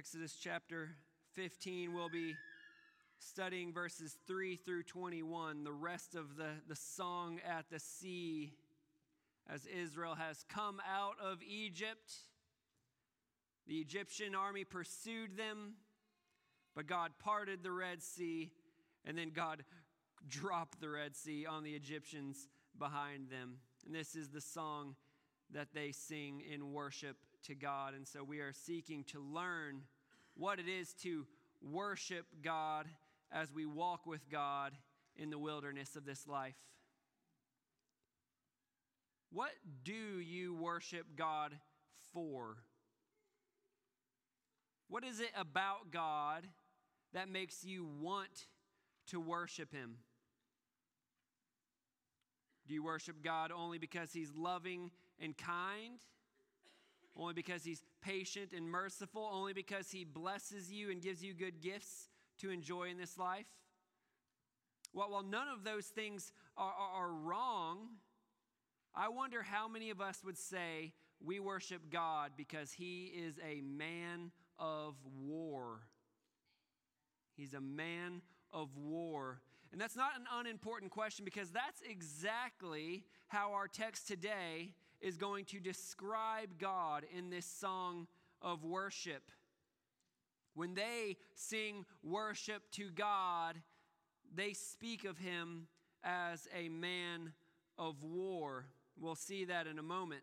Exodus chapter 15, we'll be studying verses 3 through 21, the rest of the, the song at the sea as Israel has come out of Egypt. The Egyptian army pursued them, but God parted the Red Sea, and then God dropped the Red Sea on the Egyptians behind them. And this is the song that they sing in worship to God. And so we are seeking to learn what it is to worship God as we walk with God in the wilderness of this life. What do you worship God for? What is it about God that makes you want to worship Him? Do you worship God only because He's loving and kind? Only because he's patient and merciful, only because he blesses you and gives you good gifts to enjoy in this life. Well, while none of those things are, are, are wrong, I wonder how many of us would say we worship God because he is a man of war. He's a man of war. And that's not an unimportant question because that's exactly how our text today is going to describe God in this song of worship. When they sing worship to God, they speak of him as a man of war. We'll see that in a moment.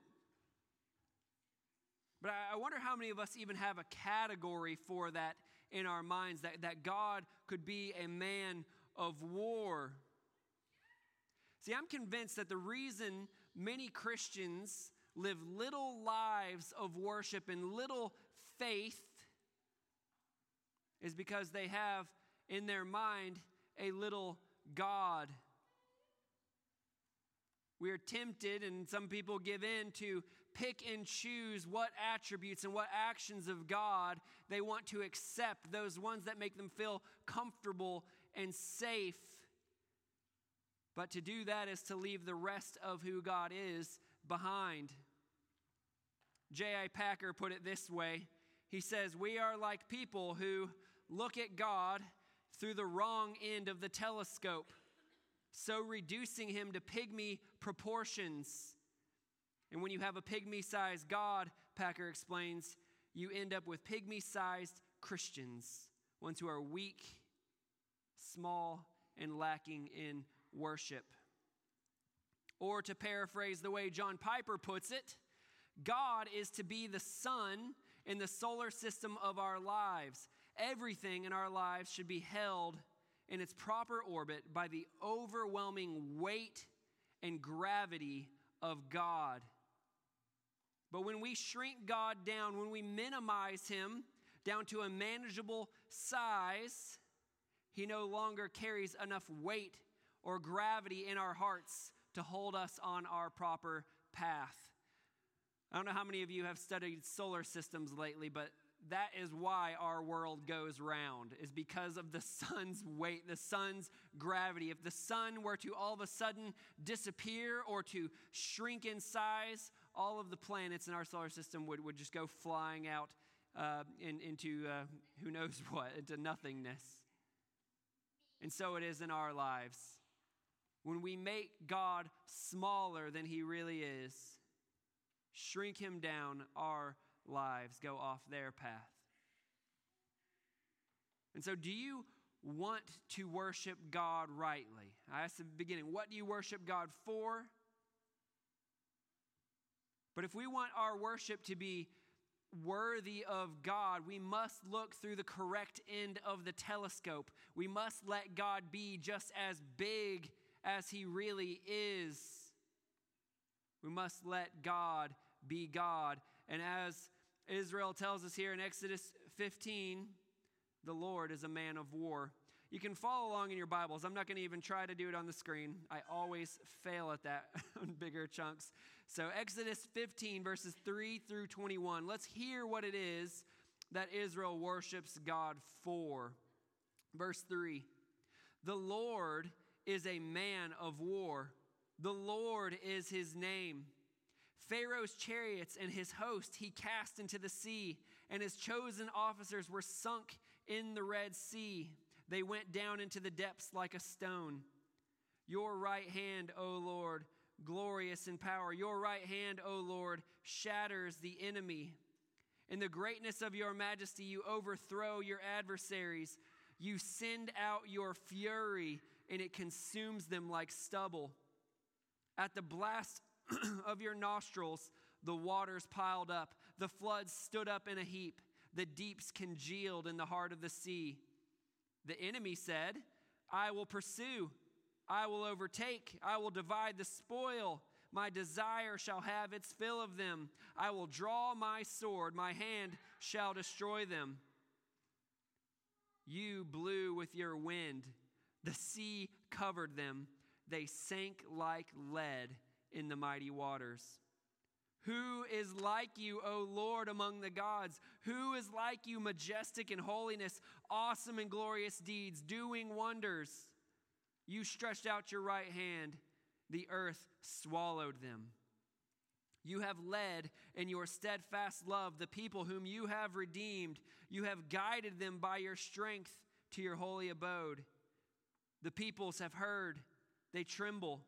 But I wonder how many of us even have a category for that in our minds that, that God could be a man of war. See, I'm convinced that the reason many Christians live little lives of worship and little faith is because they have in their mind a little God. We are tempted, and some people give in to pick and choose what attributes and what actions of God they want to accept, those ones that make them feel comfortable and safe. But to do that is to leave the rest of who God is behind. J.I. Packer put it this way He says, We are like people who look at God through the wrong end of the telescope so reducing him to pygmy proportions. And when you have a pygmy sized God, Packer explains, you end up with pygmy sized Christians, ones who are weak, small, and lacking in worship. Or to paraphrase the way John Piper puts it, God is to be the sun in the solar system of our lives. Everything in our lives should be held in its proper orbit by the overwhelming weight and gravity of God. But when we shrink God down, when we minimize Him down to a manageable size, He no longer carries enough weight or gravity in our hearts to hold us on our proper path. I don't know how many of you have studied solar systems lately, but that is why our world goes round, is because of the sun's weight, the sun's gravity. If the sun were to all of a sudden disappear or to shrink in size, all of the planets in our solar system would, would just go flying out uh, in, into uh, who knows what, into nothingness. And so it is in our lives. When we make God smaller than he really is, shrink him down, our lives go off their path. And so, do you want to worship God rightly? I asked at the beginning, what do you worship God for? But if we want our worship to be worthy of God, we must look through the correct end of the telescope. We must let God be just as big as He really is. We must let God be God. And as Israel tells us here in Exodus 15, the Lord is a man of war. You can follow along in your Bibles. I'm not going to even try to do it on the screen. I always fail at that bigger chunks. So, Exodus 15, verses 3 through 21. Let's hear what it is that Israel worships God for. Verse 3 The Lord is a man of war, the Lord is his name. Pharaoh's chariots and his host he cast into the sea, and his chosen officers were sunk in the Red Sea. They went down into the depths like a stone. Your right hand, O Lord, glorious in power. Your right hand, O Lord, shatters the enemy. In the greatness of your majesty, you overthrow your adversaries. You send out your fury, and it consumes them like stubble. At the blast of your nostrils, the waters piled up, the floods stood up in a heap, the deeps congealed in the heart of the sea. The enemy said, I will pursue, I will overtake, I will divide the spoil. My desire shall have its fill of them. I will draw my sword, my hand shall destroy them. You blew with your wind, the sea covered them. They sank like lead in the mighty waters. Who is like you, O Lord, among the gods? Who is like you, majestic in holiness, awesome in glorious deeds, doing wonders? You stretched out your right hand, the earth swallowed them. You have led in your steadfast love the people whom you have redeemed. You have guided them by your strength to your holy abode. The peoples have heard, they tremble.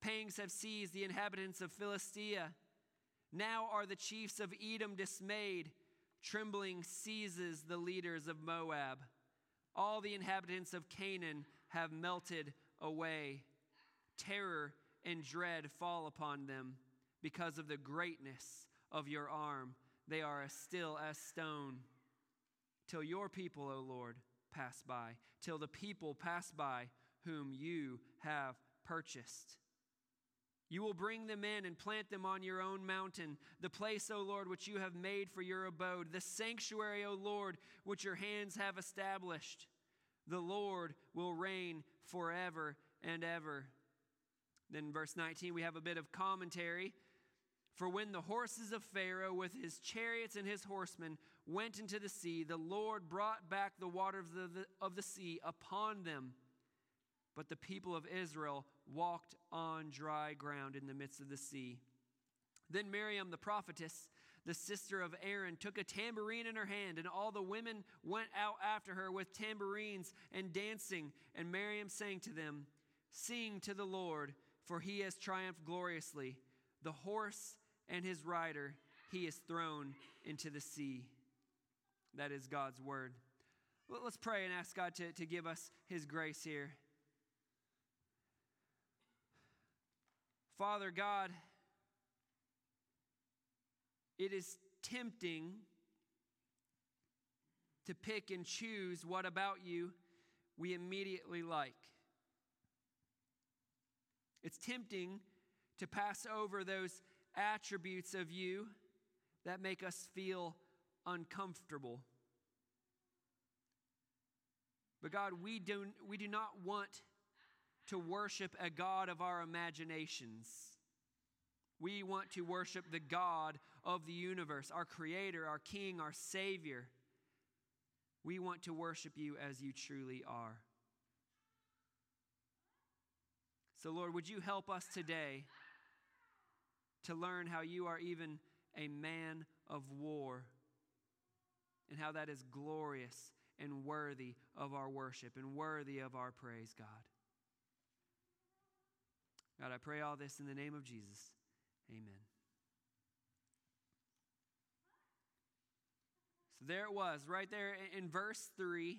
Pangs have seized the inhabitants of Philistia. Now are the chiefs of Edom dismayed. Trembling seizes the leaders of Moab. All the inhabitants of Canaan have melted away. Terror and dread fall upon them because of the greatness of your arm. They are as still as stone. Till your people, O Lord, pass by, till the people pass by whom you have purchased. You will bring them in and plant them on your own mountain, the place, O Lord, which you have made for your abode, the sanctuary, O Lord, which your hands have established. The Lord will reign forever and ever. Then, verse 19, we have a bit of commentary. For when the horses of Pharaoh with his chariots and his horsemen went into the sea, the Lord brought back the waters of the, of the sea upon them. But the people of Israel walked on dry ground in the midst of the sea. Then Miriam the prophetess, the sister of Aaron, took a tambourine in her hand, and all the women went out after her with tambourines and dancing. And Miriam sang to them, Sing to the Lord, for he has triumphed gloriously. The horse and his rider he is thrown into the sea. That is God's word. Let's pray and ask God to, to give us his grace here. Father God, it is tempting to pick and choose what about you we immediately like. It's tempting to pass over those attributes of you that make us feel uncomfortable. But God, we do, we do not want to worship a God of our imaginations. We want to worship the God of the universe, our Creator, our King, our Savior. We want to worship you as you truly are. So, Lord, would you help us today? to learn how you are even a man of war and how that is glorious and worthy of our worship and worthy of our praise, God. God, I pray all this in the name of Jesus. Amen. So there it was, right there in verse 3.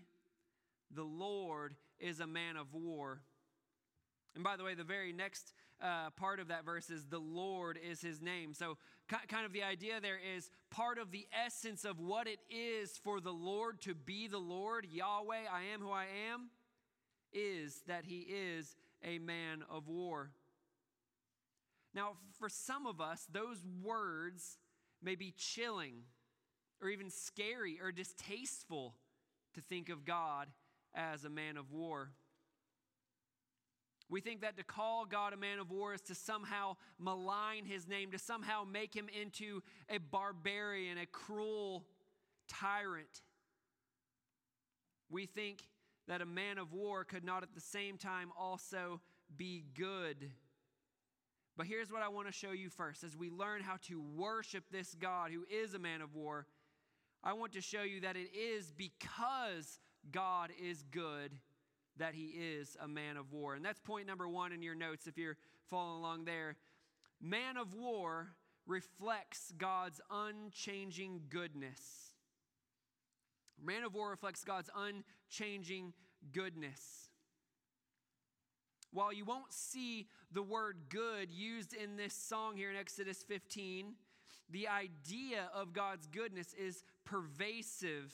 The Lord is a man of war. And by the way, the very next uh, part of that verse is the Lord is his name. So, kind of the idea there is part of the essence of what it is for the Lord to be the Lord, Yahweh, I am who I am, is that he is a man of war. Now, for some of us, those words may be chilling or even scary or distasteful to think of God as a man of war. We think that to call God a man of war is to somehow malign his name, to somehow make him into a barbarian, a cruel tyrant. We think that a man of war could not at the same time also be good. But here's what I want to show you first as we learn how to worship this God who is a man of war. I want to show you that it is because God is good that he is a man of war. And that's point number one in your notes if you're following along there. Man of war reflects God's unchanging goodness. Man of war reflects God's unchanging goodness. While you won't see the word good used in this song here in Exodus 15, the idea of God's goodness is pervasive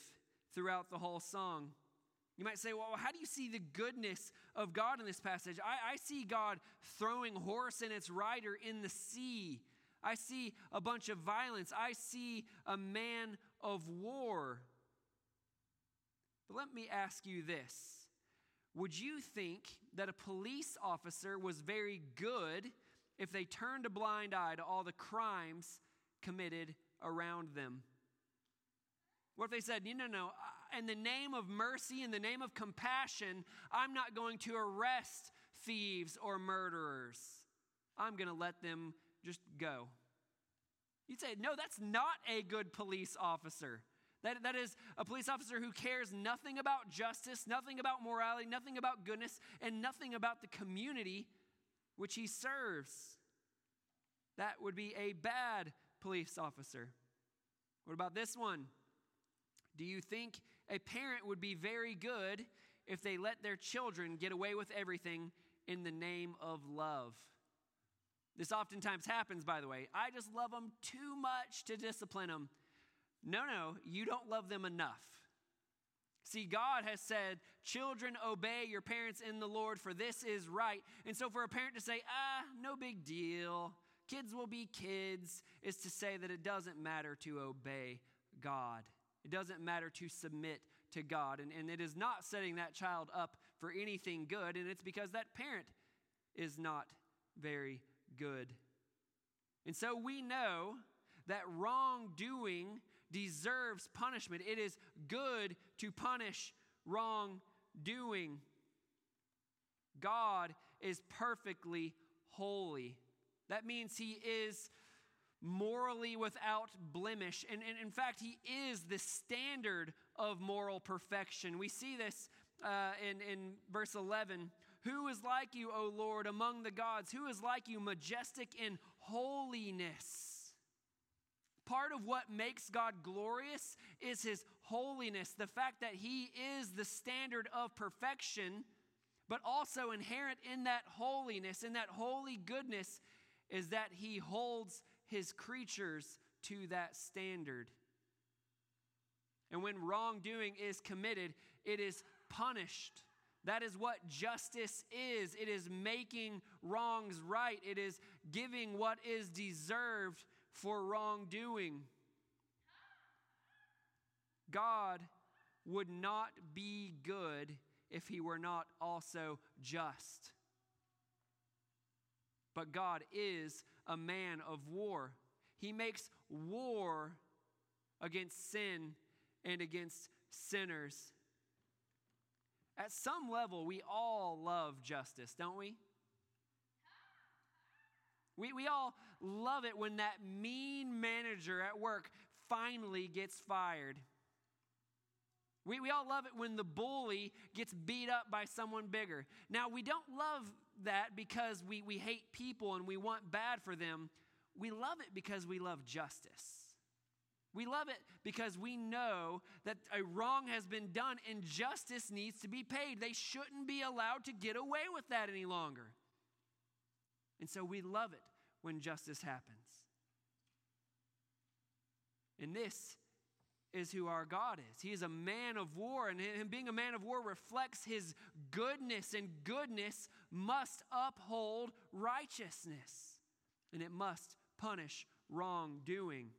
throughout the whole song. You might say, well, how do you see the goodness of God in this passage? I, I see God throwing horse and its rider in the sea. I see a bunch of violence. I see a man of war. But let me ask you this Would you think that a police officer was very good if they turned a blind eye to all the crimes committed around them? What if they said, no, no, no, in the name of mercy, in the name of compassion, I'm not going to arrest thieves or murderers. I'm going to let them just go. You'd say, no, that's not a good police officer. That, that is a police officer who cares nothing about justice, nothing about morality, nothing about goodness, and nothing about the community which he serves. That would be a bad police officer. What about this one? Do you think a parent would be very good if they let their children get away with everything in the name of love? This oftentimes happens, by the way. I just love them too much to discipline them. No, no, you don't love them enough. See, God has said, Children, obey your parents in the Lord, for this is right. And so, for a parent to say, Ah, no big deal, kids will be kids, is to say that it doesn't matter to obey God. It doesn't matter to submit to God. And, and it is not setting that child up for anything good, and it's because that parent is not very good. And so we know that wrongdoing deserves punishment. It is good to punish wrongdoing. God is perfectly holy. That means he is morally without blemish. And, and, in fact, he is the standard of moral perfection. We see this uh, in, in verse 11. Who is like you, O Lord, among the gods? Who is like you, majestic in holiness? Part of what makes God glorious is his holiness, the fact that he is the standard of perfection, but also inherent in that holiness, in that holy goodness, is that he holds his creatures to that standard. And when wrongdoing is committed, it is punished. That is what justice is it is making wrongs right, it is giving what is deserved for wrongdoing. God would not be good if he were not also just. But God is a man of war. He makes war against sin and against sinners. At some level, we all love justice, don't we? We, we all love it when that mean manager at work finally gets fired. We, we all love it when the bully gets beat up by someone bigger. Now, we don't love that because we, we hate people and we want bad for them. We love it because we love justice. We love it because we know that a wrong has been done and justice needs to be paid. They shouldn't be allowed to get away with that any longer. And so we love it when justice happens. And this is who our God is. He is a man of war, and him being a man of war reflects his goodness, and goodness must uphold righteousness, and it must punish wrongdoing.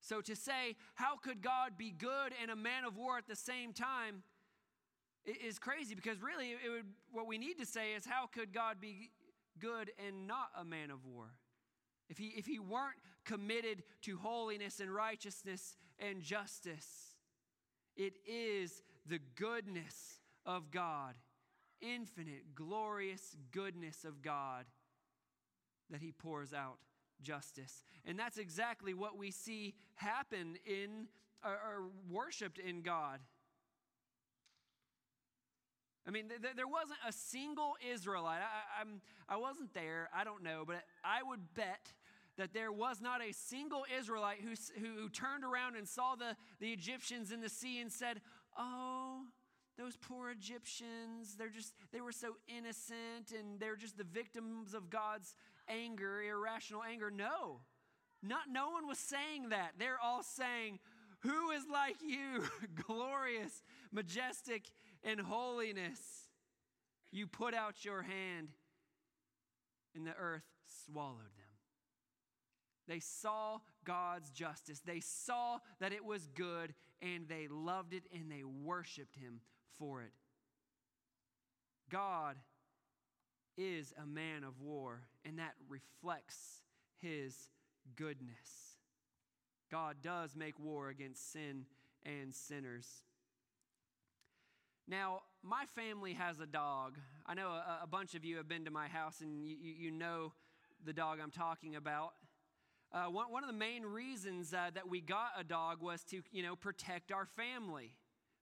So to say, how could God be good and a man of war at the same time is crazy because really it would, what we need to say is, how could God be good and not a man of war? If he, if he weren't committed to holiness and righteousness and justice, it is the goodness of God, infinite, glorious goodness of God that he pours out justice. And that's exactly what we see happen in or, or worshiped in God. I mean, th- there wasn't a single Israelite. I, I'm, I wasn't there, I don't know, but I would bet that there was not a single Israelite who, who turned around and saw the, the Egyptians in the sea and said, Oh, those poor Egyptians, they're just, they were so innocent and they're just the victims of God's anger, irrational anger. No, not, no one was saying that. They're all saying, Who is like you, glorious, majestic in holiness? You put out your hand, and the earth swallowed them. They saw God's justice. They saw that it was good and they loved it and they worshiped Him for it. God is a man of war, and that reflects His goodness. God does make war against sin and sinners. Now, my family has a dog. I know a, a bunch of you have been to my house and you, you know the dog I'm talking about. Uh, one, one of the main reasons uh, that we got a dog was to, you know, protect our family.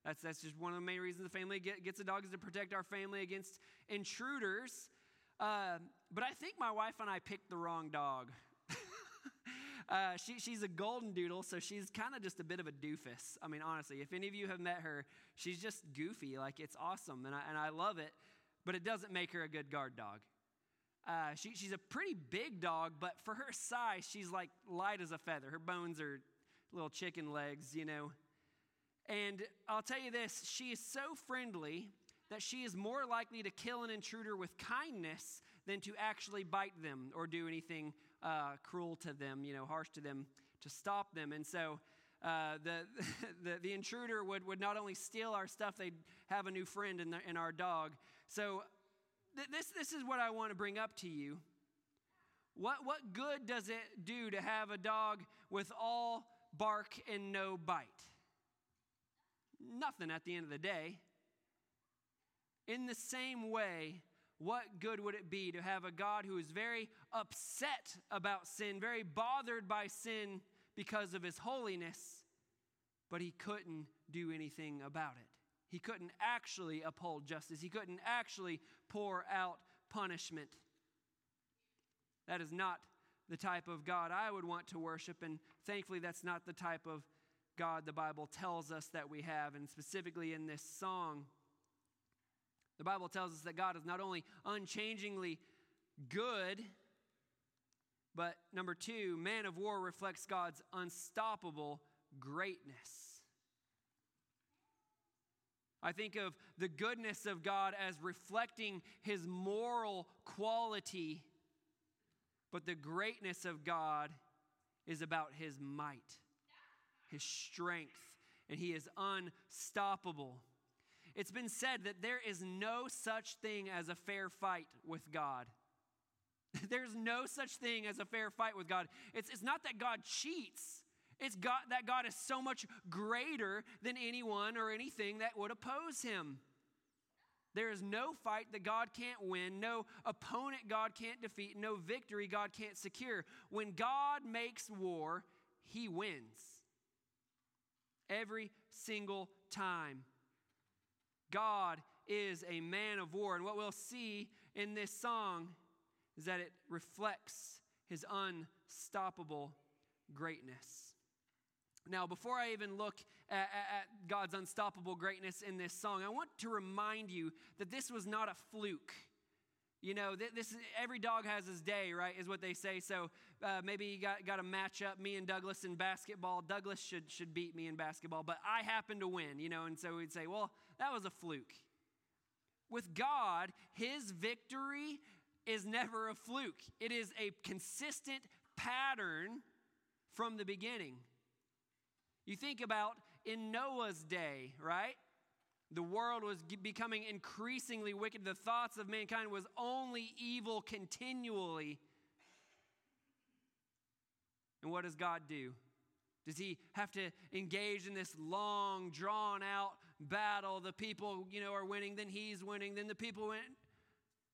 That's, that's just one of the main reasons the family get, gets a dog is to protect our family against intruders. Uh, but I think my wife and I picked the wrong dog. uh, she, she's a golden doodle, so she's kind of just a bit of a doofus. I mean, honestly, if any of you have met her, she's just goofy. Like, it's awesome, and I, and I love it, but it doesn't make her a good guard dog. Uh, she, she's a pretty big dog, but for her size, she's like light as a feather. Her bones are little chicken legs, you know. And I'll tell you this she is so friendly that she is more likely to kill an intruder with kindness than to actually bite them or do anything uh, cruel to them, you know, harsh to them to stop them. And so uh, the, the, the, intruder would, would not only steal our stuff, they'd have a new friend in, the, in our dog. So this, this is what I want to bring up to you. What, what good does it do to have a dog with all bark and no bite? Nothing at the end of the day. In the same way, what good would it be to have a God who is very upset about sin, very bothered by sin because of his holiness, but he couldn't do anything about it? He couldn't actually uphold justice, he couldn't actually pour out punishment. That is not the type of God I would want to worship, and thankfully, that's not the type of God the Bible tells us that we have, and specifically in this song. The Bible tells us that God is not only unchangingly good, but number two, man of war reflects God's unstoppable greatness. I think of the goodness of God as reflecting his moral quality, but the greatness of God is about his might, his strength, and he is unstoppable. It's been said that there is no such thing as a fair fight with God. There's no such thing as a fair fight with God. It's, it's not that God cheats. It's God, that God is so much greater than anyone or anything that would oppose him. There is no fight that God can't win, no opponent God can't defeat, no victory God can't secure. When God makes war, he wins. Every single time. God is a man of war. And what we'll see in this song is that it reflects his unstoppable greatness. Now, before I even look at, at, God's unstoppable greatness in this song, I want to remind you that this was not a fluke. You know, this every dog has his day, right? Is what they say. So uh, maybe you got, got to match up me and Douglas in basketball. Douglas should should beat me in basketball, but I happen to win. You know, and so we'd say, well, that was a fluke. With God, His victory is never a fluke. It is a consistent pattern from the beginning. You think about in Noah's day, right? The world was becoming increasingly wicked. The thoughts of mankind was only evil continually. And what does God do? Does he have to engage in this long, drawn out battle? The people, you know, are winning, then he's winning, then the people win.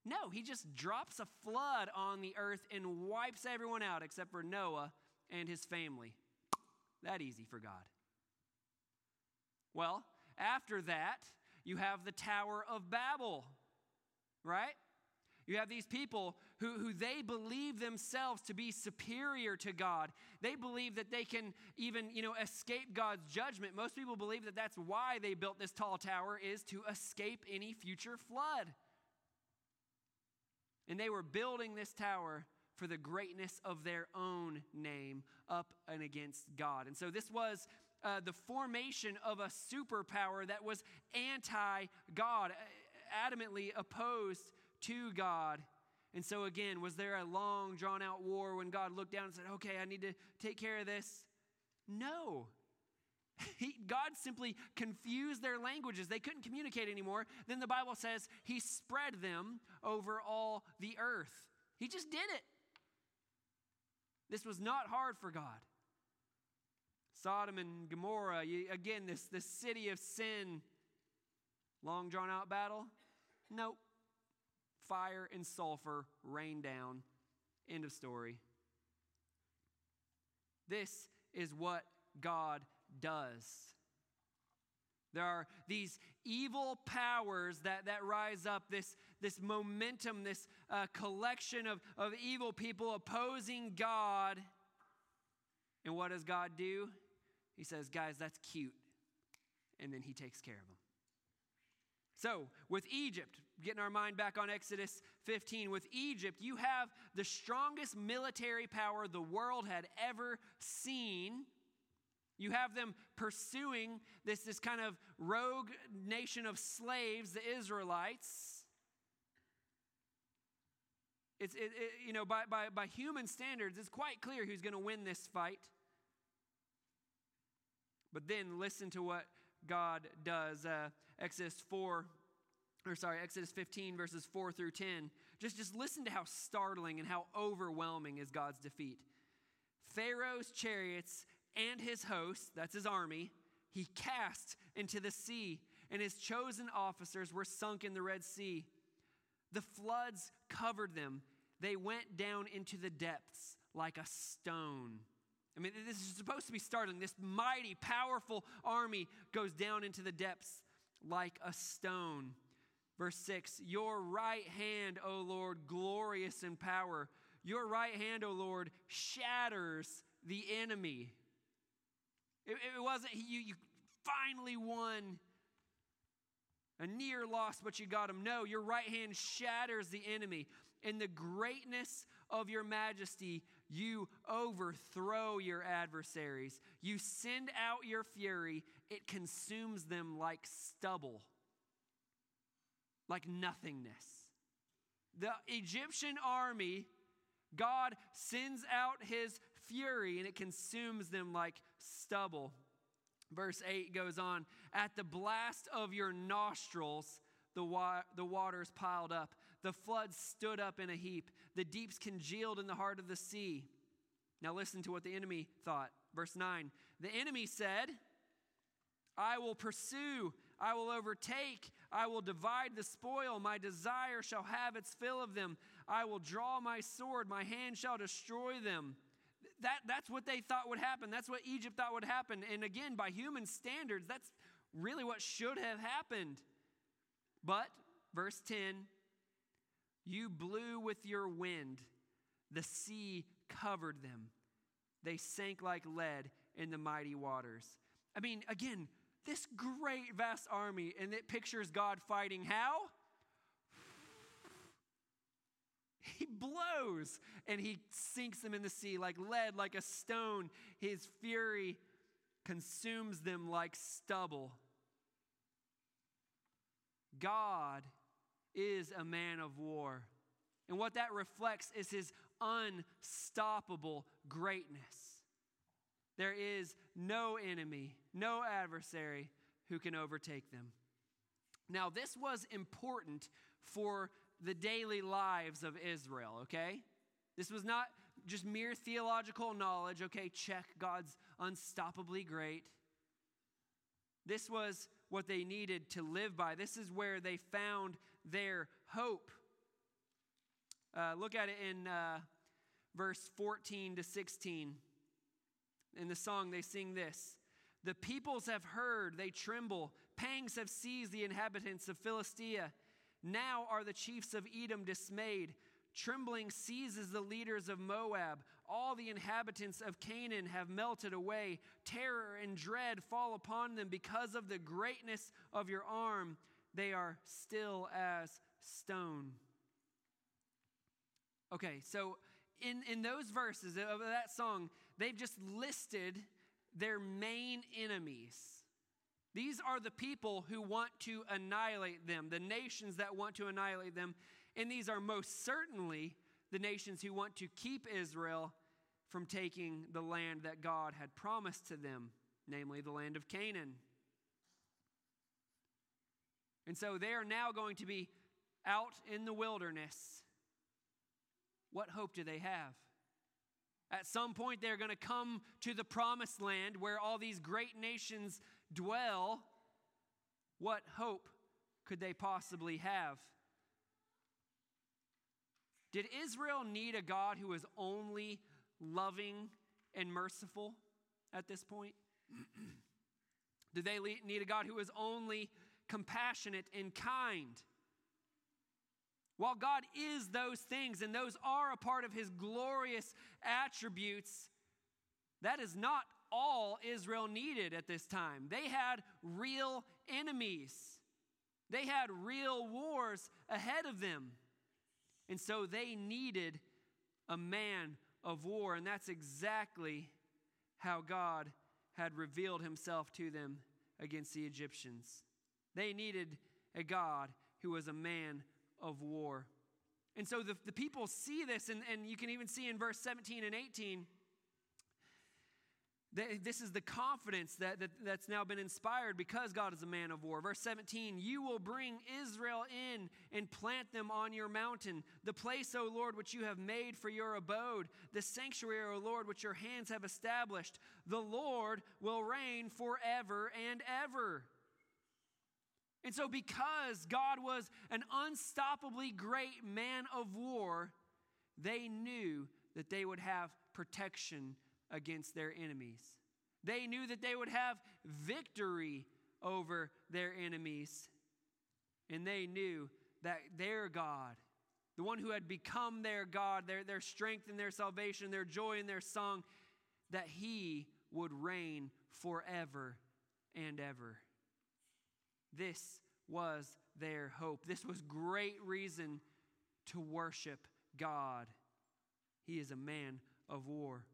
No, he just drops a flood on the earth and wipes everyone out except for Noah and his family. That easy for God. Well, after that, you have the Tower of Babel, right? You have these people who, who they believe themselves to be superior to God. They believe that they can even, you know, escape God's judgment. Most people believe that that's why they built this tall tower is to escape any future flood. And they were building this tower for the greatness of their own name up and against God. And so this was uh, the formation of a superpower that was anti God, adamantly opposed to God. And so, again, was there a long, drawn out war when God looked down and said, okay, I need to take care of this? No. He, God simply confused their languages. They couldn't communicate anymore. Then the Bible says he spread them over all the earth. He just did it. This was not hard for God. Sodom and Gomorrah, you, again, this, this city of sin. Long drawn out battle? Nope fire and sulfur rain down. End of story. This is what God does. There are these evil powers that, that rise up, this, this momentum, this uh, collection of, of evil people opposing God. And what does God do? He says, Guys, that's cute. And then he takes care of them. So, with Egypt, getting our mind back on Exodus 15, with Egypt, you have the strongest military power the world had ever seen. You have them pursuing this, this kind of rogue nation of slaves, the Israelites. It's, it, it, you know, by, by, by human standards, it's quite clear who's going to win this fight. But then listen to what God does. Uh, Exodus 4, or sorry, Exodus 15, verses 4 through 10. Just, just listen to how startling and how overwhelming is God's defeat. Pharaoh's chariots and his host, that's his army, he cast into the sea, and his chosen officers were sunk in the Red Sea. The floods covered them. They went down into the depths like a stone. I mean, this is supposed to be startling. This mighty, powerful army goes down into the depths like a stone. Verse 6 Your right hand, O Lord, glorious in power. Your right hand, O Lord, shatters the enemy. It, it wasn't you, you finally won a near loss, but you got him. No, your right hand shatters the enemy. In the greatness of your majesty, you overthrow your adversaries. You send out your fury, it consumes them like stubble, like nothingness. The Egyptian army, God sends out his fury and it consumes them like stubble. Verse 8 goes on At the blast of your nostrils, the, wa- the waters piled up. The floods stood up in a heap. The deeps congealed in the heart of the sea. Now, listen to what the enemy thought. Verse 9 The enemy said, I will pursue, I will overtake, I will divide the spoil. My desire shall have its fill of them. I will draw my sword, my hand shall destroy them. That, that's what they thought would happen. That's what Egypt thought would happen. And again, by human standards, that's really what should have happened. But, verse 10 you blew with your wind, the sea covered them. They sank like lead in the mighty waters. I mean, again, this great vast army, and it pictures God fighting how? He blows and he sinks them in the sea like lead, like a stone. His fury consumes them like stubble. God is a man of war. And what that reflects is his unstoppable greatness. There is no enemy, no adversary who can overtake them. Now, this was important for the daily lives of Israel, okay? This was not just mere theological knowledge, okay, check, God's unstoppably great. This was what they needed to live by. This is where they found their hope. Uh, look at it in uh, verse 14 to 16. In the song, they sing this The peoples have heard, they tremble. Pangs have seized the inhabitants of Philistia. Now are the chiefs of Edom dismayed. Trembling seizes the leaders of Moab. All the inhabitants of Canaan have melted away. Terror and dread fall upon them because of the greatness of your arm. They are still as stone. Okay, so in, in those verses of that song, they've just listed their main enemies. These are the people who want to annihilate them, the nations that want to annihilate them. And these are most certainly the nations who want to keep Israel from taking the land that God had promised to them, namely the land of Canaan. And so they are now going to be out in the wilderness. What hope do they have? At some point, they're going to come to the promised land where all these great nations dwell. What hope could they possibly have? Did Israel need a God who was only loving and merciful at this point? Did they need a God who was only compassionate and kind? While God is those things and those are a part of his glorious attributes, that is not all Israel needed at this time. They had real enemies, they had real wars ahead of them. And so they needed a man of war. And that's exactly how God had revealed himself to them against the Egyptians. They needed a God who was a man of war. And so the, the people see this, and, and you can even see in verse 17 and 18 this is the confidence that, that, that's now been inspired because God is a man of war. Verse 17, you will bring Israel in and plant them on your mountain, the place, O Lord, which you have made for your abode, the sanctuary, O Lord, which your hands have established. The Lord will reign forever and ever. And so, because God was an unstoppably great man of war, they knew that they would have protection against their enemies. They knew that they would have victory over their enemies. And they knew that their God, the one who had become their God, their, their strength and their salvation, their joy and their song, that he would reign forever and ever. This was their hope. This was great reason to worship God. He is a man of war.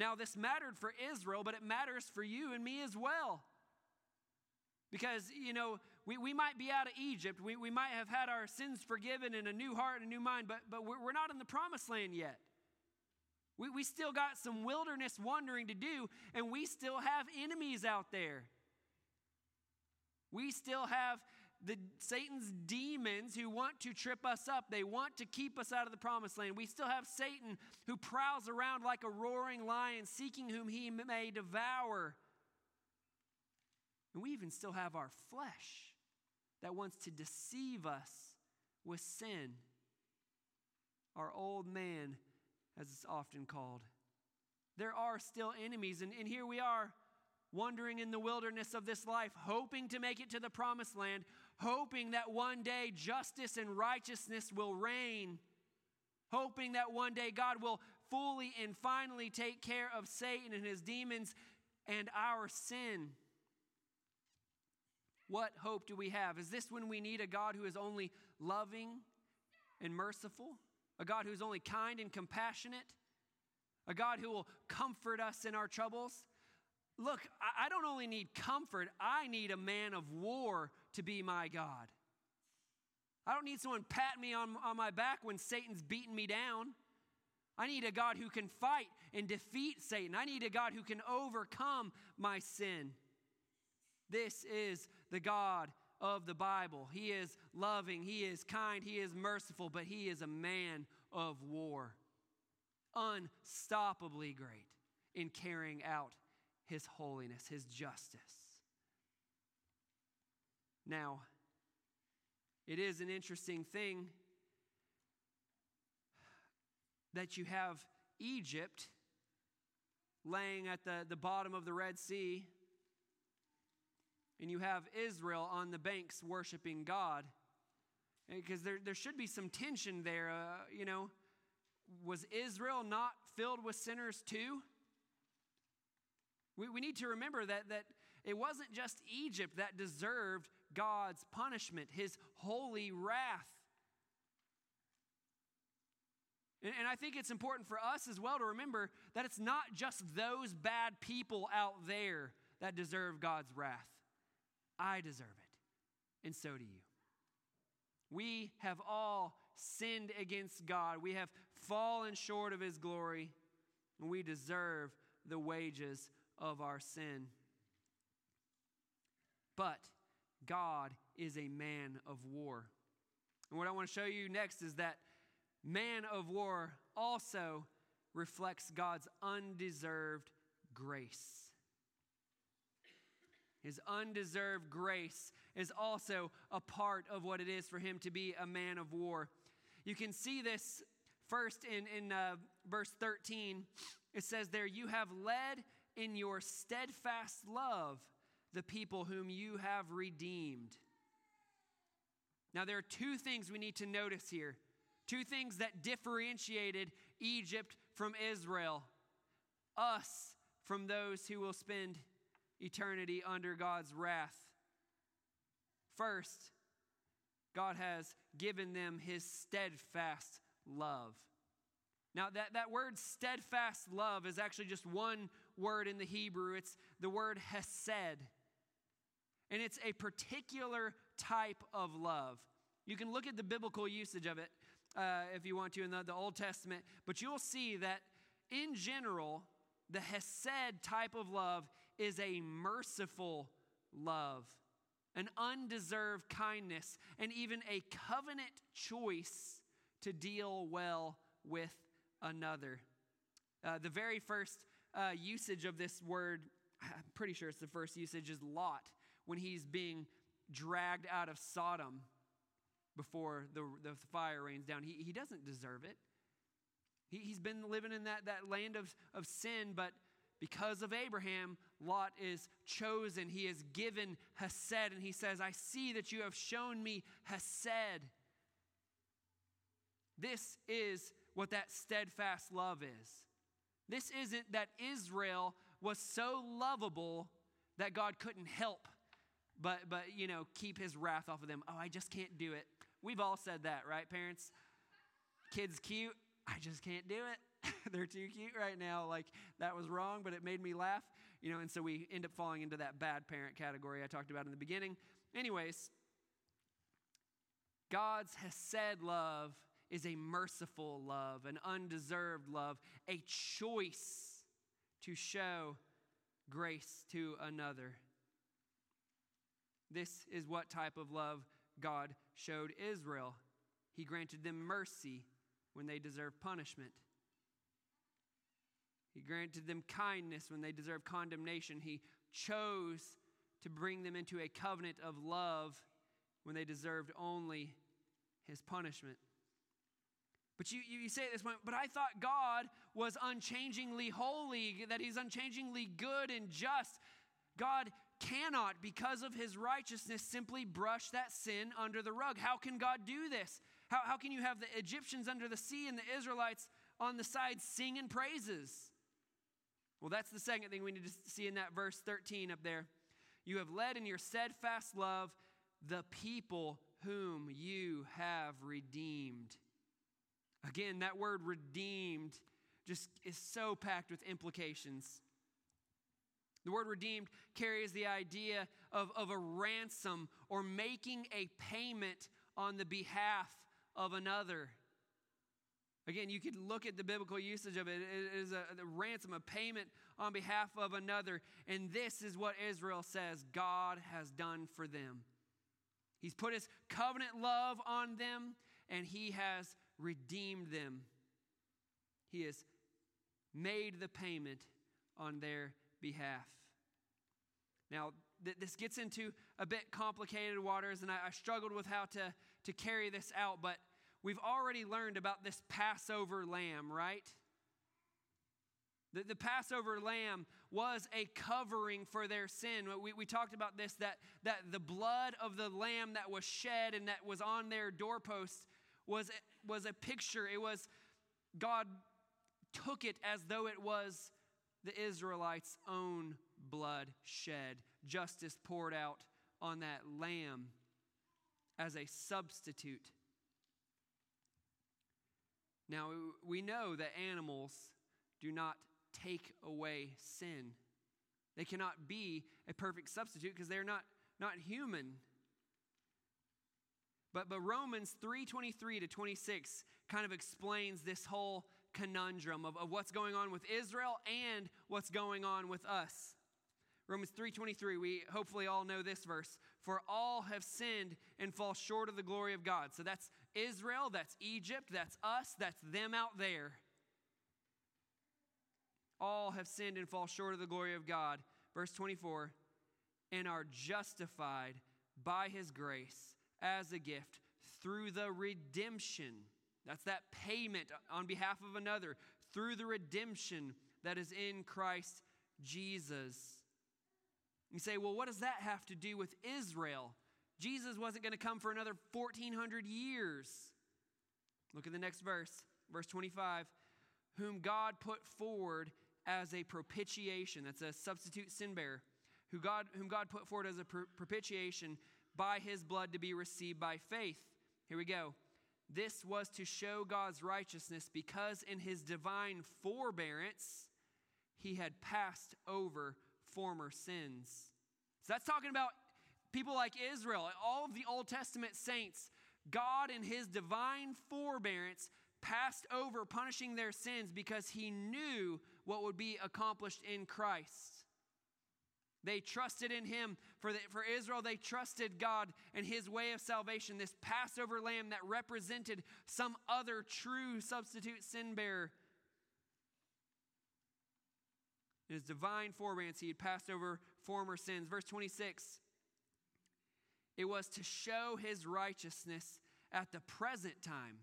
Now, this mattered for Israel, but it matters for you and me as well. Because, you know, we, we might be out of Egypt. We, we might have had our sins forgiven and a new heart and a new mind, but, but we're, we're not in the promised land yet. We, we still got some wilderness wandering to do, and we still have enemies out there. We still have the Satan's demons who want to trip us up. They want to keep us out of the promised land. We still have Satan who prowls around like a roaring lion, seeking whom he may devour. And we even still have our flesh that wants to deceive us with sin. Our old man, as it's often called. There are still enemies, and, and here we are wandering in the wilderness of this life, hoping to make it to the promised land, hoping that one day justice and righteousness will reign, hoping that one day God will fully and finally take care of Satan and his demons and our sin. What hope do we have? Is this when we need a God who is only loving and merciful? A God who is only kind and compassionate? A God who will comfort us in our troubles? Look, I don't only need comfort, I need a man of war to be my God. I don't need someone patting me on, on my back when Satan's beating me down. I need a God who can fight and defeat Satan. I need a God who can overcome my sin. This is the God of the Bible. He is loving, He is kind, He is merciful, but He is a man of war. Unstoppably great in carrying out His holiness, His justice. Now, it is an interesting thing that you have Egypt laying at the, the bottom of the Red Sea, and you have Israel on the banks worshiping God. Because there, there should be some tension there. Uh, you know, was Israel not filled with sinners too? We, we need to remember that, that it wasn't just Egypt that deserved God's punishment, his holy wrath. And, and I think it's important for us as well to remember that it's not just those bad people out there that deserve God's wrath. I deserve it, and so do you. We have all sinned against God. We have fallen short of His glory, and we deserve the wages of our sin. But God is a man of war. And what I want to show you next is that man of war also reflects God's undeserved grace. His undeserved grace is also a part of what it is for him to be a man of war. You can see this first in, in uh, verse 13. It says there, You have led in your steadfast love the people whom you have redeemed. Now, there are two things we need to notice here. Two things that differentiated Egypt from Israel, us from those who will spend eternity under God's wrath. First, God has given them his steadfast love. Now, that, that word steadfast love is actually just one word in the Hebrew. It's the word hesed. And it's a particular type of love. You can look at the biblical usage of it uh, if you want to in the, the Old Testament, but you'll see that in general, the Hesed type of love is a merciful love, an undeserved kindness, and even a covenant choice to deal well with another. Uh, the very first uh, usage of this word, I'm pretty sure it's the first usage, is Lot when he's being dragged out of Sodom before the, the fire rains down. He, he doesn't deserve it. He, he's been living in that, that land of, of sin, but because of Abraham, Lot is chosen. He is given Hesed, and he says, I see that you have shown me Hesed. This is what that steadfast love is. This isn't that Israel was so lovable that God couldn't help but but you know keep his wrath off of them. Oh, I just can't do it. We've all said that, right, parents? Kids cute, I just can't do it. They're too cute right now. Like that was wrong, but it made me laugh. You know, and so we end up falling into that bad parent category I talked about in the beginning. Anyways, God's Hesed love is a merciful love, an undeserved love, a choice to show grace to another. This is what type of love God showed Israel. He granted them mercy when they deserved punishment. He granted them kindness when they deserved condemnation. He chose to bring them into a covenant of love when they deserved only his punishment. But you, you say at this point, but I thought God was unchangingly holy, that he's unchangingly good and just. God cannot, because of his righteousness, simply brush that sin under the rug. How can God do this? How, how can you have the Egyptians under the sea and the Israelites on the side singing praises? Well, that's the second thing we need to see in that verse 13 up there. You have led in your steadfast love the people whom you have redeemed. Again, that word redeemed just is so packed with implications. The word redeemed carries the idea of, of a ransom or making a payment on the behalf of another. Again, you could look at the biblical usage of it. It is a, a ransom, a payment on behalf of another. And this is what Israel says God has done for them. He's put his covenant love on them, and he has redeemed them. He has made the payment on their behalf. Now, th- this gets into a bit complicated waters, and I, I struggled with how to, to carry this out, but we've already learned about this Passover lamb, right? The, the Passover lamb was a covering for their sin. We, we talked about this that, that the blood of the lamb that was shed and that was on their doorposts was, was a picture. It was God took it as though it was the Israelites' own blood shed, justice poured out on that lamb as a substitute. Now, we know that animals do not take away sin. They cannot be a perfect substitute because they're not, not human. But, but Romans 3:23 to 26 kind of explains this whole conundrum of, of what's going on with Israel and what's going on with us. Romans 3:23 we hopefully all know this verse for all have sinned and fall short of the glory of God. So that's Israel, that's Egypt, that's us, that's them out there. All have sinned and fall short of the glory of God. Verse 24 and are justified by his grace as a gift through the redemption. That's that payment on behalf of another through the redemption that is in Christ Jesus. You say, well, what does that have to do with Israel? Jesus wasn't going to come for another 1400 years. Look at the next verse, verse 25. Whom God put forward as a propitiation. That's a substitute sin bearer. Who God, whom God put forward as a propitiation by his blood to be received by faith. Here we go. This was to show God's righteousness because in his divine forbearance he had passed over former sins. So that's talking about people like Israel, all of the Old Testament saints. God, in his divine forbearance, passed over punishing their sins because he knew what would be accomplished in Christ. They trusted in him. For, the, for Israel, they trusted God and his way of salvation, this Passover lamb that represented some other true substitute sin bearer. In his divine forbearance, he had passed over former sins. Verse 26 it was to show his righteousness at the present time.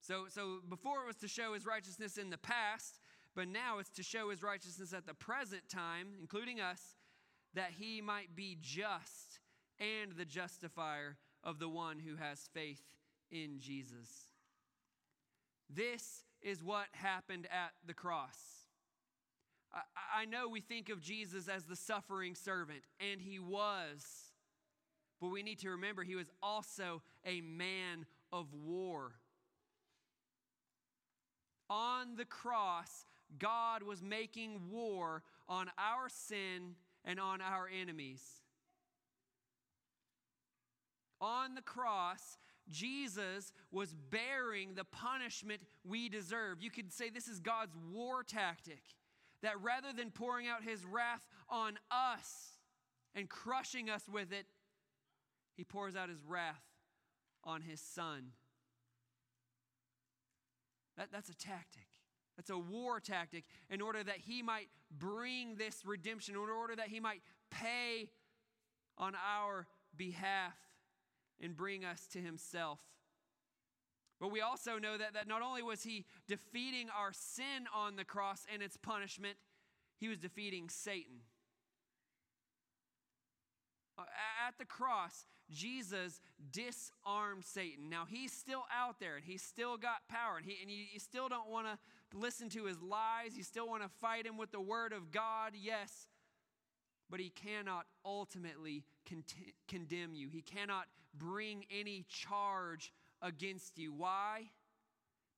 So, so before it was to show his righteousness in the past, but now it's to show his righteousness at the present time, including us, that he might be just and the justifier of the one who has faith in Jesus. This is what happened at the cross. I, I know we think of Jesus as the suffering servant, and he was. But we need to remember he was also a man of war. On the cross, God was making war on our sin and on our enemies. On the cross, Jesus was bearing the punishment we deserve. You could say this is God's war tactic. That rather than pouring out his wrath on us and crushing us with it, he pours out his wrath on his son. That, that's a tactic. That's a war tactic in order that he might bring this redemption, in order that he might pay on our behalf and bring us to himself. But we also know that, that not only was he defeating our sin on the cross and its punishment, he was defeating Satan. At the cross, Jesus disarmed Satan. Now, he's still out there and he's still got power, and, he, and you, you still don't want to listen to his lies. You still want to fight him with the word of God, yes, but he cannot ultimately con- condemn you. He cannot bring any charge against you. Why?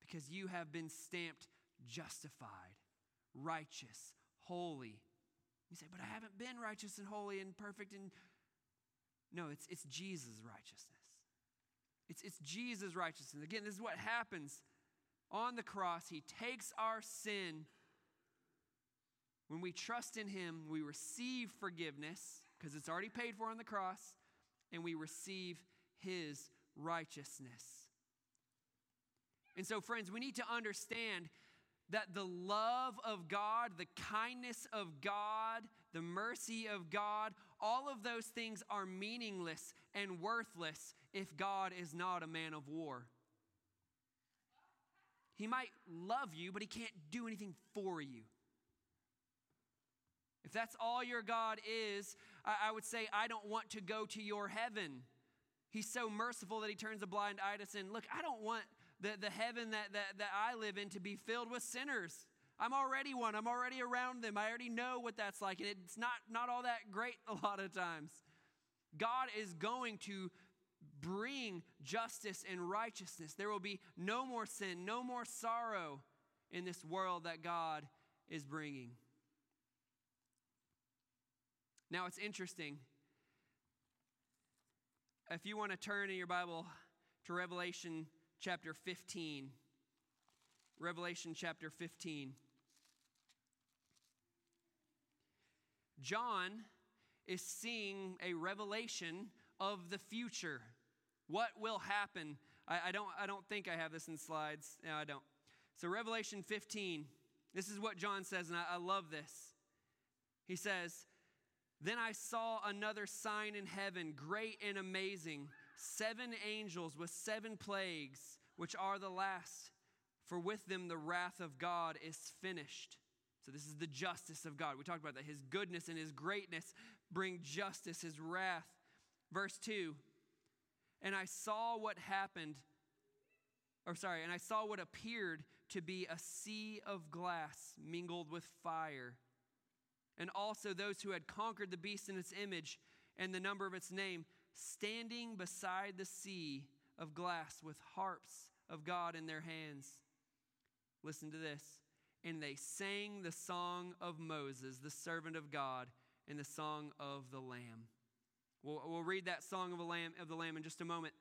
Because you have been stamped justified, righteous, holy. You say, but I haven't been righteous and holy and perfect and no, it's, it's Jesus' righteousness. It's, it's Jesus' righteousness. Again, this is what happens on the cross. He takes our sin. When we trust in Him, we receive forgiveness because it's already paid for on the cross, and we receive His righteousness. And so, friends, we need to understand that the love of God, the kindness of God, the mercy of God, all of those things are meaningless and worthless if God is not a man of war. He might love you, but he can't do anything for you. If that's all your God is, I, would say, I don't want to go to your heaven. He's so merciful that he turns a blind eye to sin. Look, I don't want the, the heaven that, that, that I live in to be filled with sinners. I'm already one. I'm already around them. I already know what that's like. And it's not, not all that great a lot of times. God is going to bring justice and righteousness. There will be no more sin, no more sorrow in this world that God is bringing. Now, it's interesting. If you want to turn in your Bible to Revelation chapter 15, Revelation chapter 15. John is seeing a revelation of the future. What will happen? I, I, don't, I don't think I have this in slides. No, I don't. So, Revelation 15, this is what John says, and I, I love this. He says, Then I saw another sign in heaven, great and amazing seven angels with seven plagues, which are the last, for with them the wrath of God is finished. So, this is the justice of God. We talked about that. His goodness and his greatness bring justice, his wrath. Verse 2 And I saw what happened, or sorry, and I saw what appeared to be a sea of glass mingled with fire. And also those who had conquered the beast in its image and the number of its name, standing beside the sea of glass with harps of God in their hands. Listen to this. And they sang the song of Moses, the servant of God, and the song of the Lamb. We'll, we'll read that song of, a lamb, of the Lamb in just a moment.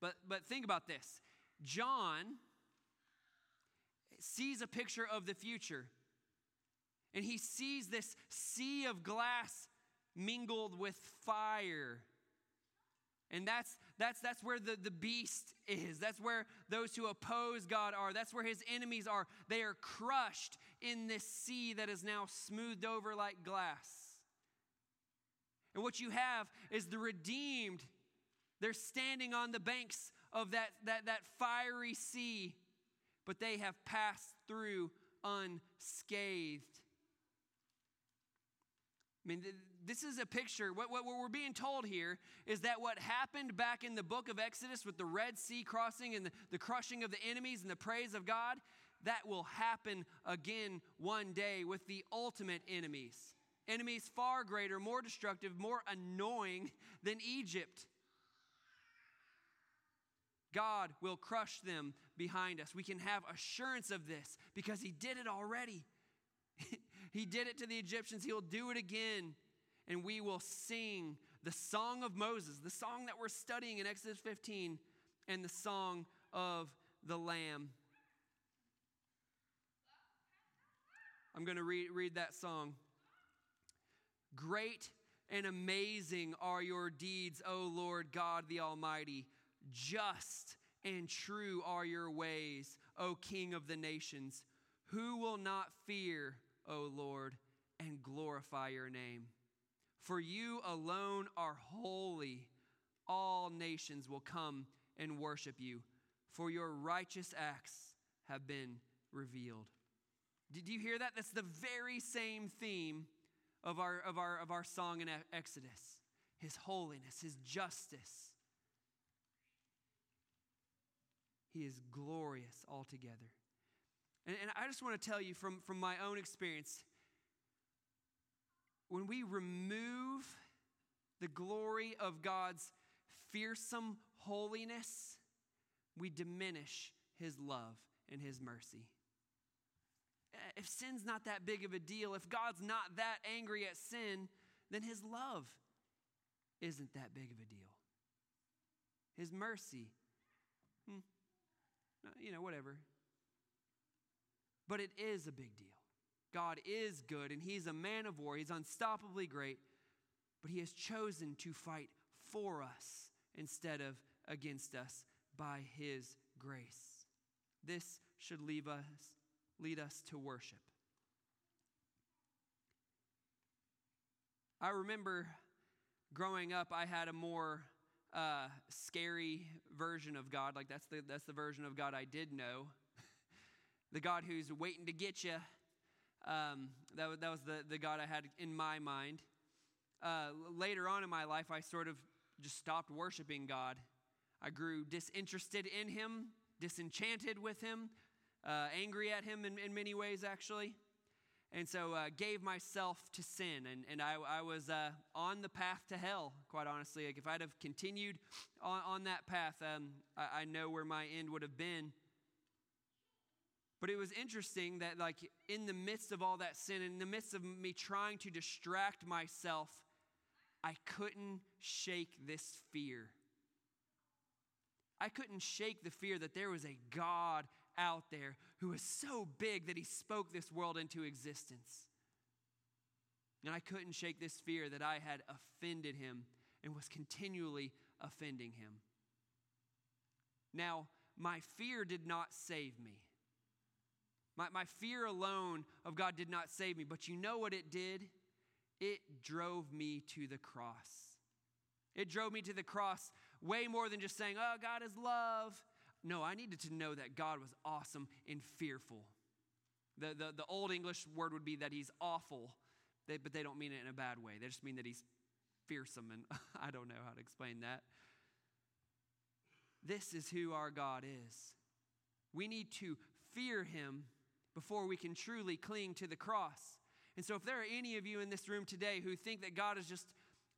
But, but think about this John sees a picture of the future, and he sees this sea of glass mingled with fire. And that's, that's, that's where the, the beast is. That's where those who oppose God are. That's where his enemies are. They are crushed in this sea that is now smoothed over like glass. And what you have is the redeemed. They're standing on the banks of that, that, that fiery sea, but they have passed through unscathed. I mean, this is a picture. What, what, we're being told here is that what happened back in the book of Exodus with the Red Sea crossing and the, the crushing of the enemies and the praise of God, that will happen again one day with the ultimate enemies. Enemies far greater, more destructive, more annoying than Egypt. God will crush them behind us. We can have assurance of this because He did it already. he did it to the Egyptians, He'll do it again and we will sing the song of Moses, the song that we're studying in Exodus 15, and the song of the Lamb. I'm going to read, read that song. Great and amazing are your deeds, O Lord God the Almighty. Just and true are your ways, O King of the nations. Who will not fear, O Lord, and glorify your name? For you alone are holy. All nations will come and worship you, for your righteous acts have been revealed. Did you hear that? That's the very same theme of our, of our, of our song in Exodus His holiness, His justice. He is glorious altogether. And, and I just want to tell you from, from my own experience when we remove the glory of God's fearsome holiness, we diminish his love and his mercy. If sin's not that big of a deal, if God's not that angry at sin, then his love isn't that big of a deal. His mercy, hmm, you know, whatever. But it is a big deal. God is good and He's a man of war. He's unstoppably great, but He has chosen to fight for us instead of against us by His grace. This should leave us, lead us to worship. I remember growing up, I had a more uh, scary version of God. Like that's the that's the version of God I did know. the God who's waiting to get you. Um, that, that was the, the God I had in my mind. Uh, later on in my life, I sort of just stopped worshiping God. I grew disinterested in Him, disenchanted with Him, uh, angry at Him in, in many ways, actually. And so uh, gave myself to sin. And, and I, I was uh, on the path to hell, quite honestly. Like if I'd have continued on, on that path, um, I, I know where my end would have been. But it was interesting that, like, in the midst of all that sin, in the midst of me trying to distract myself, I couldn't shake this fear. I couldn't shake the fear that there was a God out there who was so big that he spoke this world into existence. And I couldn't shake this fear that I had offended him and was continually offending him. Now, my fear did not save me. My, my fear alone of God did not save me, but you know what it did? It drove me to the cross. It drove me to the cross way more than just saying, oh, God is love. No, I needed to know that God was awesome and fearful. The, the, the old English word would be that he's awful, they, but they don't mean it in a bad way. They just mean that he's fearsome, and I don't know how to explain that. This is who our God is. We need to fear him before we can truly cling to the cross. And so, if there are any of you in this room today who think that God is just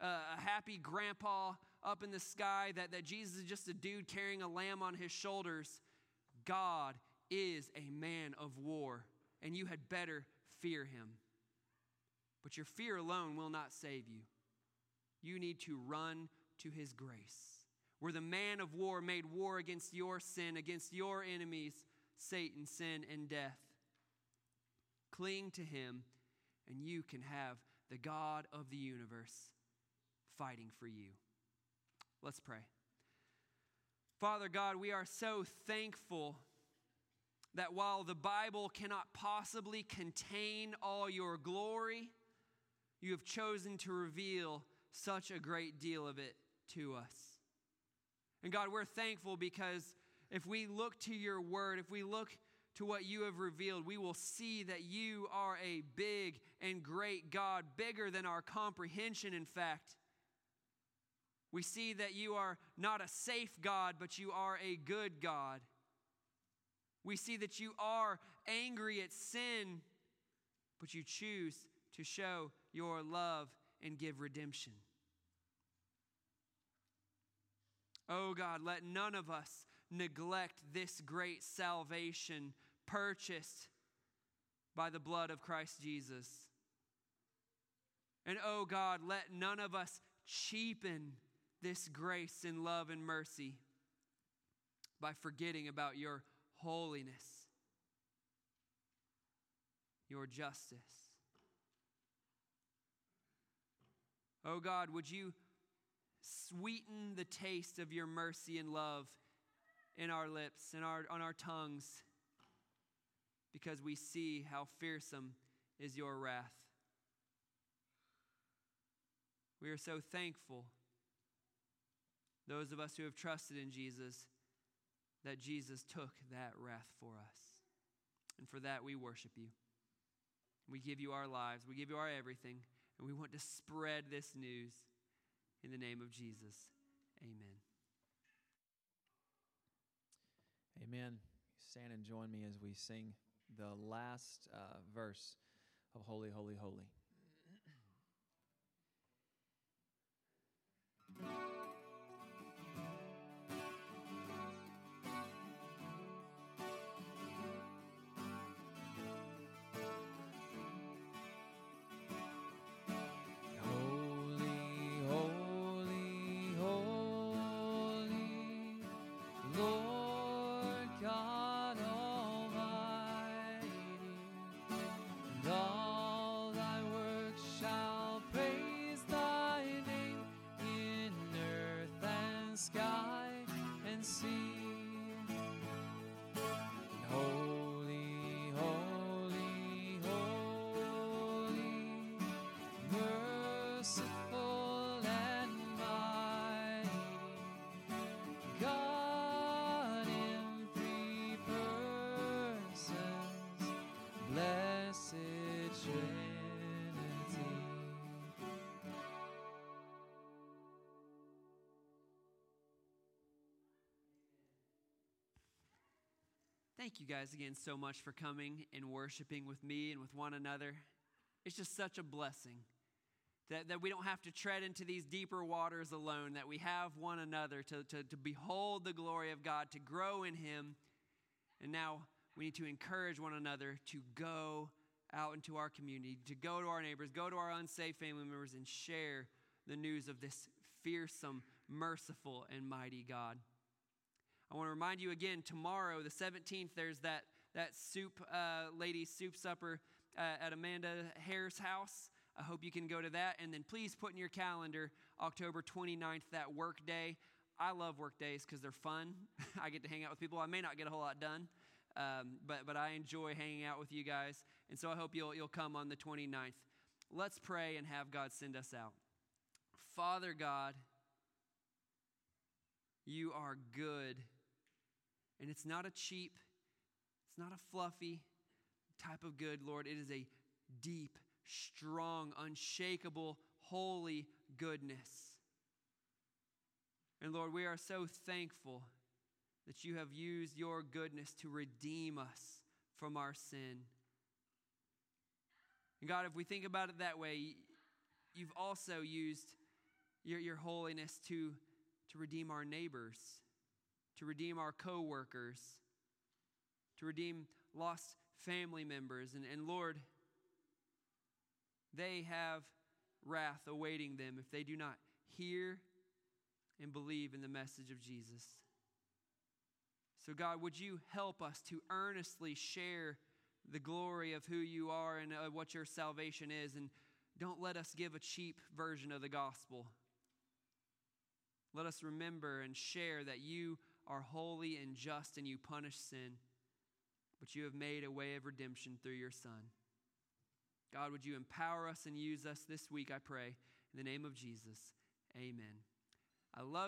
a happy grandpa up in the sky, that, that Jesus is just a dude carrying a lamb on his shoulders. God is a man of war, and you had better fear him. But your fear alone will not save you. You need to run to his grace. Where the man of war made war against your sin, against your enemies, Satan, sin, and death. Cling to him, and you can have the God of the universe fighting for you. Let's pray. Father God, we are so thankful that while the Bible cannot possibly contain all your glory, you have chosen to reveal such a great deal of it to us. And God, we're thankful because if we look to your word, if we look to what you have revealed, we will see that you are a big and great God, bigger than our comprehension, in fact. We see that you are not a safe God, but you are a good God. We see that you are angry at sin, but you choose to show your love and give redemption. Oh God, let none of us neglect this great salvation purchased by the blood of Christ Jesus. And oh God, let none of us cheapen this grace and love and mercy by forgetting about your holiness, your justice. Oh God, would you sweeten the taste of your mercy and love in our lips and our, on our tongues because we see how fearsome is your wrath. We are so thankful, those of us who have trusted in Jesus, that Jesus took that wrath for us. And for that, we worship you. We give you our lives, we give you our everything, and we want to spread this news in the name of Jesus. Amen. Amen. Stand and join me as we sing the last uh, verse of Holy, Holy, Holy. sky and see. Thank you guys again so much for coming and worshiping with me and with one another. It's just such a blessing that, that we don't have to tread into these deeper waters alone, that we have one another to, to, to behold the glory of God, to grow in Him. And now we need to encourage one another to go out into our community, to go to our neighbors, go to our unsafe family members, and share the news of this fearsome, merciful, and mighty God. I want to remind you again tomorrow, the 17th, there's that, that soup uh, lady soup supper uh, at Amanda Hare's house. I hope you can go to that. And then please put in your calendar October 29th, that work day. I love work days because they're fun. I get to hang out with people. I may not get a whole lot done, um, but, but I enjoy hanging out with you guys. And so I hope you'll, you'll come on the 29th. Let's pray and have God send us out. Father God, you are good. And it's not a cheap, it's not a fluffy type of good, Lord. It is a deep, strong, unshakable, holy goodness. And Lord, we are so thankful that you have used your goodness to redeem us from our sin. And God, if we think about it that way, you've also used your, your holiness to, to redeem our neighbors, to redeem our coworkers, to redeem lost family members. And, and Lord, they have wrath awaiting them if they do not hear and believe in the message of Jesus. So, God, would you help us to earnestly share the glory of who you are and uh, what your salvation is? And don't let us give a cheap version of the gospel. Let us remember and share that you are holy and just and you punish sin, but you have made a way of redemption through your Son. God, would you empower us and use us this week, I pray. In the name of Jesus, amen. I love